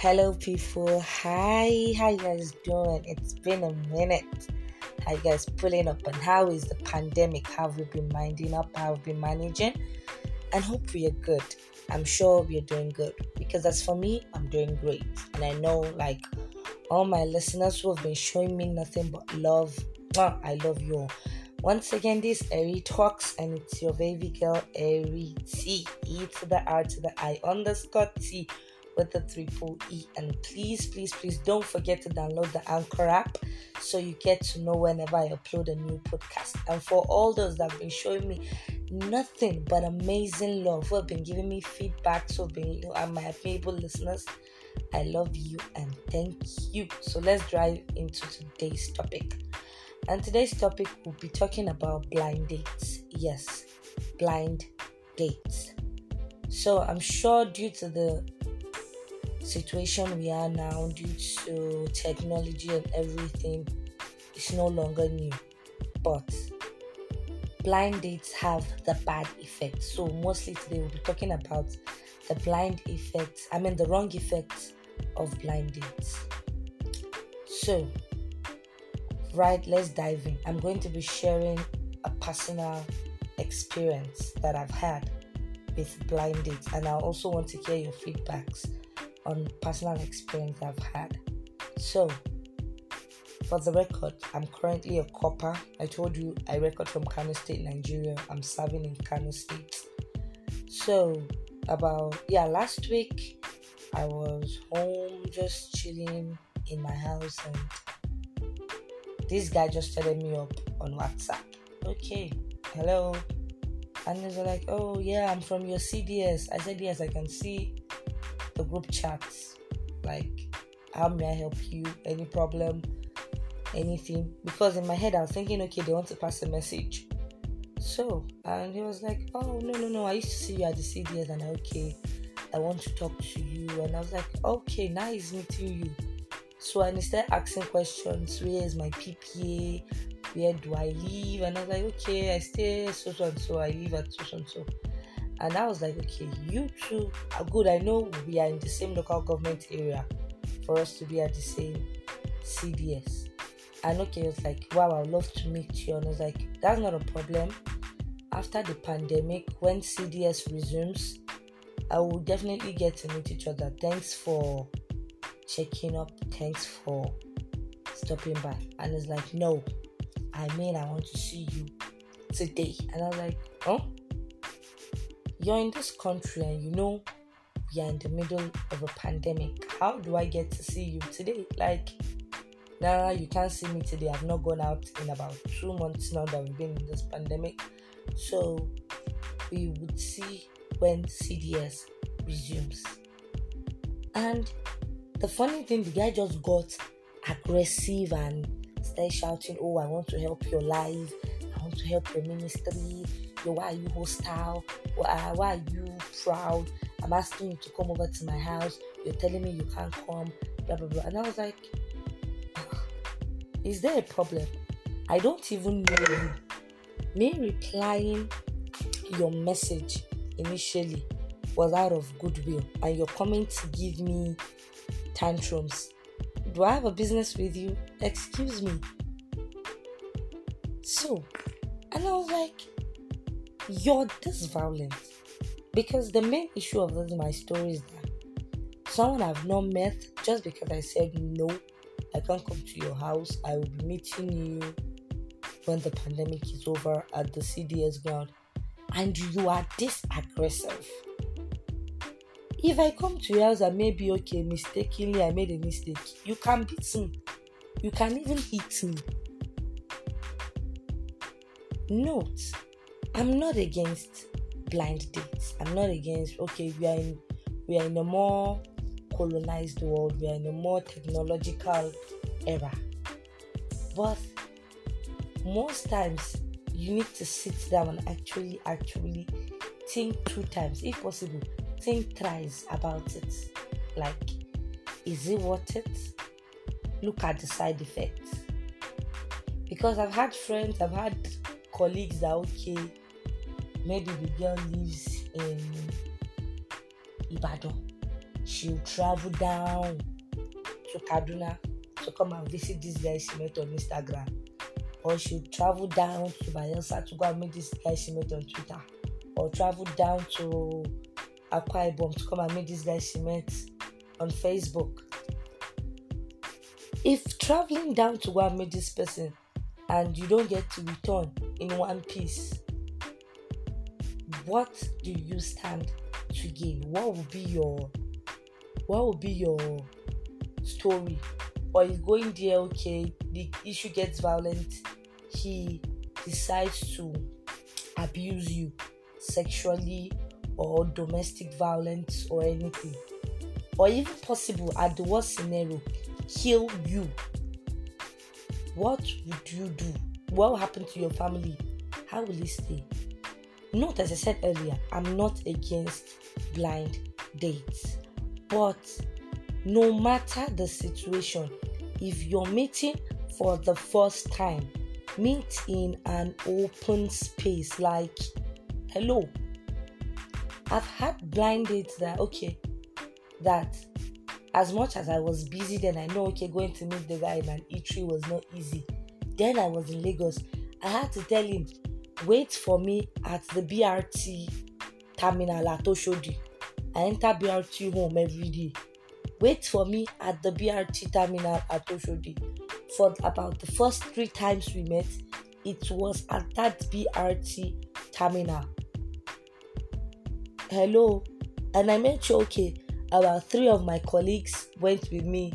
Hello, people. Hi, how you guys doing? It's been a minute. How you guys pulling up? And how is the pandemic? How have we been minding up? How have we been managing? And hope we are good. I'm sure we are doing good because as for me, I'm doing great, and I know like all my listeners who have been showing me nothing but love. I love you all. Once again, this Eri talks, and it's your baby girl Eri T E to the R to the I underscore T with the triple E. And please, please, please don't forget to download the Anchor app so you get to know whenever I upload a new podcast. And for all those that have been showing me nothing but amazing love, who have been giving me feedback, have been are my able listeners, I love you and thank you. So let's dive into today's topic. And today's topic will be talking about blind dates. Yes, blind dates. So I'm sure due to the situation we are now, due to technology and everything, it's no longer new. But blind dates have the bad effect. So mostly today we'll be talking about the blind effects, I mean the wrong effects of blind dates. So right, let's dive in. I'm going to be sharing a personal experience that I've had with blind dates, and I also want to hear your feedbacks on personal experience I've had. So, for the record, I'm currently a corper. I told you I record from Kano State, Nigeria. I'm serving in Kano State. So, about yeah, last week I was home just chilling in my house and this guy just started me up on WhatsApp. Okay, hello. And he's like, oh yeah, I'm from your CDS. I said, yes, I can see the group chats. Like, how may I help you? Any problem? Anything? Because in my head, I was thinking, okay, they want to pass a message. So, and he was like, oh, no, no, no, I used to see you at the CDS, and okay, I want to talk to you. And I was like, okay, now he's meeting you so I started asking questions. Where is my PPA? Where do I live? And I was like, okay, I stay so so and so. I live at so and so. And I was like, okay, you two are good. I know we are in the same local government area for us to be at the same CDS. And okay, it's like, wow, I'd love to meet you. And I was like, that's not a problem. After the pandemic, when CDS resumes, I will definitely get to meet each other. Thanks for checking up. Thanks for stopping by. And it's like, no, I mean, I want to see you today. And I was like, oh, you're in this country and you know are in the middle of a pandemic. How do I get to see you today? Like, now you can't see me today. I've not gone out in about two months now that we've been in this pandemic. So we would see when CDS resumes. And the funny thing, the guy just got aggressive and started shouting, Oh, I want to help your life. I want to help your ministry. Yo, why are you hostile? Why, why are you proud? I'm asking you to come over to my house. You're telling me you can't come. Blah, blah, blah. And I was like, ah, Is there a problem? I don't even know you. Me replying your message initially was out of goodwill, and you're coming to give me tantrums. Do I have a business with you? Excuse me. So, and I was like, you're this violent. Because the main issue of this my story is that someone I've not met just because I said no, I can't come to your house. I will be meeting you when the pandemic is over at the CDS ground. And you are this aggressive if I come to your house and maybe okay, mistakenly I made a mistake, you can beat me. You can even hit me. Note, I'm not against blind dates. I'm not against okay, we are in we are in a more colonized world, we are in a more technological era. But most times you need to sit down and actually actually think two times, if possible, think thrice about it. Like, is it worth it? Look at the side effects. Because I've had friends, I've had colleagues that okay, maybe the girl lives in Ibadan. she'll travel down to Kaduna to come and visit this guy she met on Instagram. Or she'll travel down to Bayelsa to go and meet this guy she met on Twitter. Or travel down to Akwa Ibom to come and meet this guy she met on Facebook. If traveling down to go and meet this person and you don't get to return in one piece, what do you stand to gain? What will be your what will be your story? Or is going there okay, the issue gets violent, he decides to abuse you sexually or domestic violence or anything. Or even possible at the worst scenario, kill you. What would you do? What will happen to your family? How will it stay? Note, as I said earlier, I'm not against blind dates. But no matter the situation, if you're meeting for the first time, meet in an open space like, hello. I've had blind dates that, okay, that as much as I was busy then, I know, okay, going to meet the guy in an eatery was not easy. Then I was in Lagos. I had to tell him, wait for me at the BRT terminal at Oshodi. I enter BRT home every day. Wait for me at the BRT terminal at Oshodi. For about the first three times we met, it was at that BRT terminal. Hello, and I made sure okay. About three of my colleagues went with me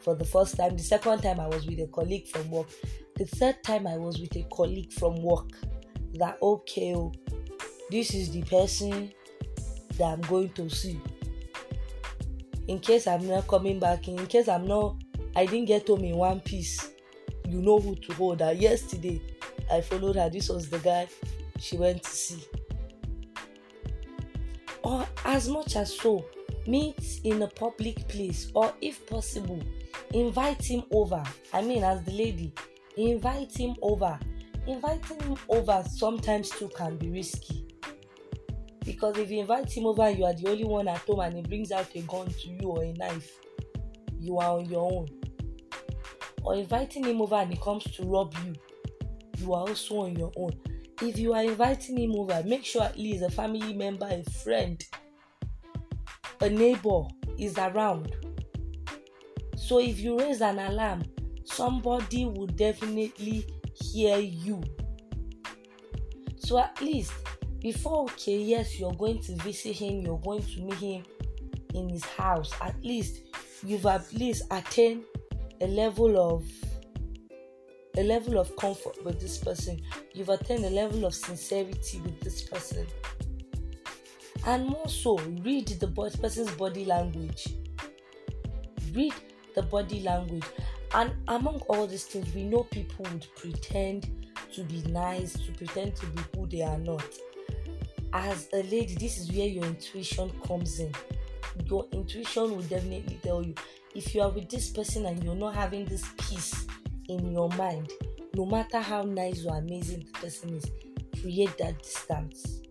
for the first time. The second time I was with a colleague from work. The third time I was with a colleague from work that okay, oh, this is the person that I'm going to see. In case I'm not coming back, in case I'm not, I didn't get home in one piece. You know who to hold her. Yesterday, I followed her. This was the guy she went to see. Or as much as so, meet in a public place, or if possible, invite him over. I mean, as the lady, invite him over inviting him over sometimes too can be risky. Because if you invite him over and you are the only one at home and he brings out a gun to you or a knife you are on your own. Or inviting him over and he comes to rob you you are also on your own. If you are inviting him over make sure at least a family member a friend a neighbor is around. So if you raise an alarm somebody will definitely hear you. So at least before okay, yes, you're going to visit him, you're going to meet him in his house. At least you've at least attained a level of a level of comfort with this person. You've attained a level of sincerity with this person. And more so, read the person's body language. Read the body language. And among all these things, we know people would pretend to be nice, to pretend to be who they are not. As a lady, this is where your intuition comes in. Your intuition will definitely tell you if you are with this person and you're not having this peace in your mind, no matter how nice or amazing the person is, create that distance.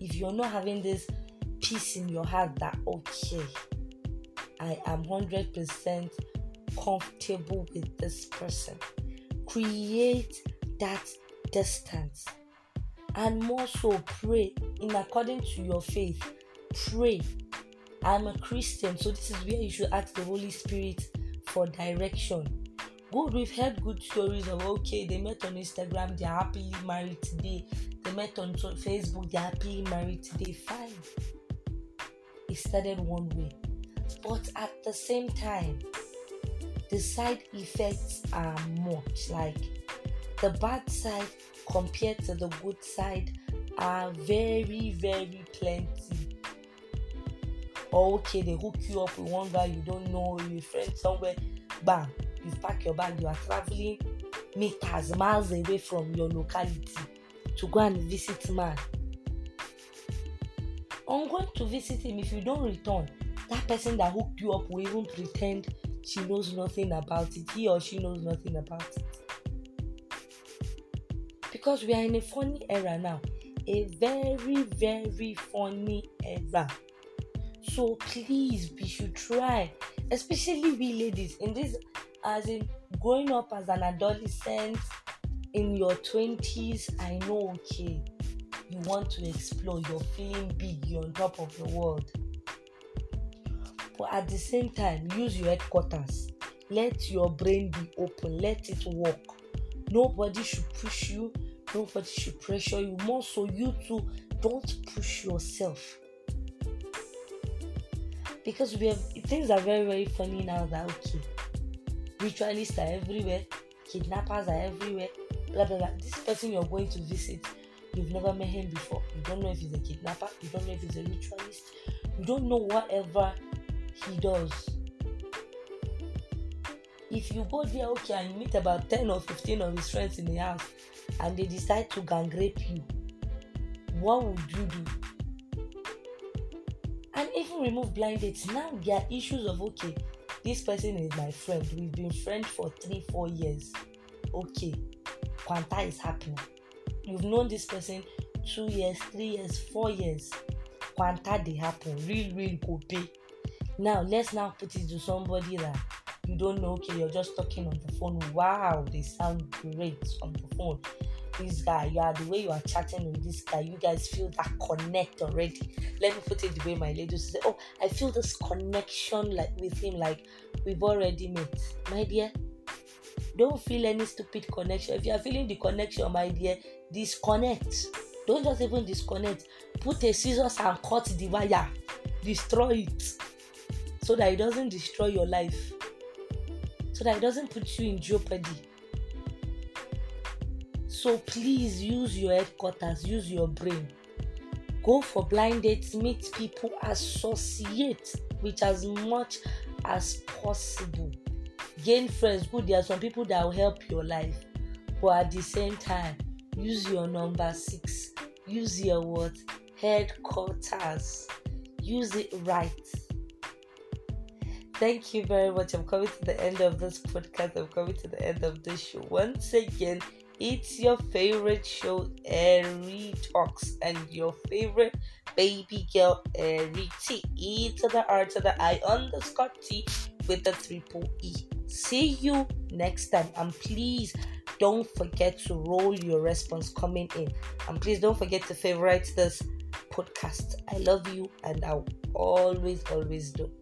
If you're not having this peace in your heart that okay, I am 100% comfortable with this person. Create that distance. And more so, pray in according to your faith. Pray. I'm a Christian, so this is where you should ask the Holy Spirit for direction. Good, we've heard good stories of okay, they met on Instagram, they're happily married today. They met on Facebook, they're happily married today. Fine. It started one way. But at the same time, the side effects are much. Like the bad side compared to the good side are very, very plenty. Okay, they hook you up with one guy you don't know, your friend somewhere, bam, you pack your bag, you are traveling meters, miles away from your locality to go and visit man. On going to visit him, if you don't return, that person that hooked you up will even pretend she knows nothing about it, he or she knows nothing about it. Because we are in a funny era now, a very, very funny era. So please, we should try, especially we ladies in this, as in growing up as an adolescent in your 20s. I know, okay, you want to explore, you're feeling big, you're on top of the world. But at the same time, use your headquarters. Let your brain be open, let it work. Nobody should push you, nobody should pressure you. More so, you too, don't push yourself. Because we have things are very very funny now that okay ritualists are everywhere. Kidnappers are everywhere. Blah blah blah. This person you're going to visit you've never met him before. You don't know if he's a kidnapper. You don't know if he's a ritualist. You don't know whatever he does. If you go there okay and meet about 10 or 15 of his friends in the house and they decide to gang rape you what would you do? And even remove blind dates. Now there are issues of okay this person is my friend. We've been friends for three four years. Okay quanta is happening. You've known this person two years three years four years. Quanta they happen. Real real go pay now let's now put it to somebody that you don't know okay you're just talking on the phone wow they sound great on the phone this guy, yeah, the way you are chatting with this guy, you guys feel that connect already. Let me put it the way my lady say, Oh, I feel this connection like with him, like we've already met. My dear, don't feel any stupid connection. If you are feeling the connection, my dear, disconnect. Don't just even disconnect. Put a scissors and cut the wire. Destroy it. So that it doesn't destroy your life. So that it doesn't put you in jeopardy so please use your headquarters, use your brain. Go for blind dates, meet people, associate with as much as possible. Gain friends. Good, there are some people that will help your life, but at the same time, use your number six. Use your what? Headquarters. Use it right. Thank you very much. I'm coming to the end of this podcast. I'm coming to the end of this show. Once again, it's your favorite show, Eri Talks, and your favorite baby girl, Eri T. E to the R to the I underscore T with the triple E. See you next time, and please don't forget to roll your response coming in, and please don't forget to favorite this podcast. I love you, and I'll always, always do.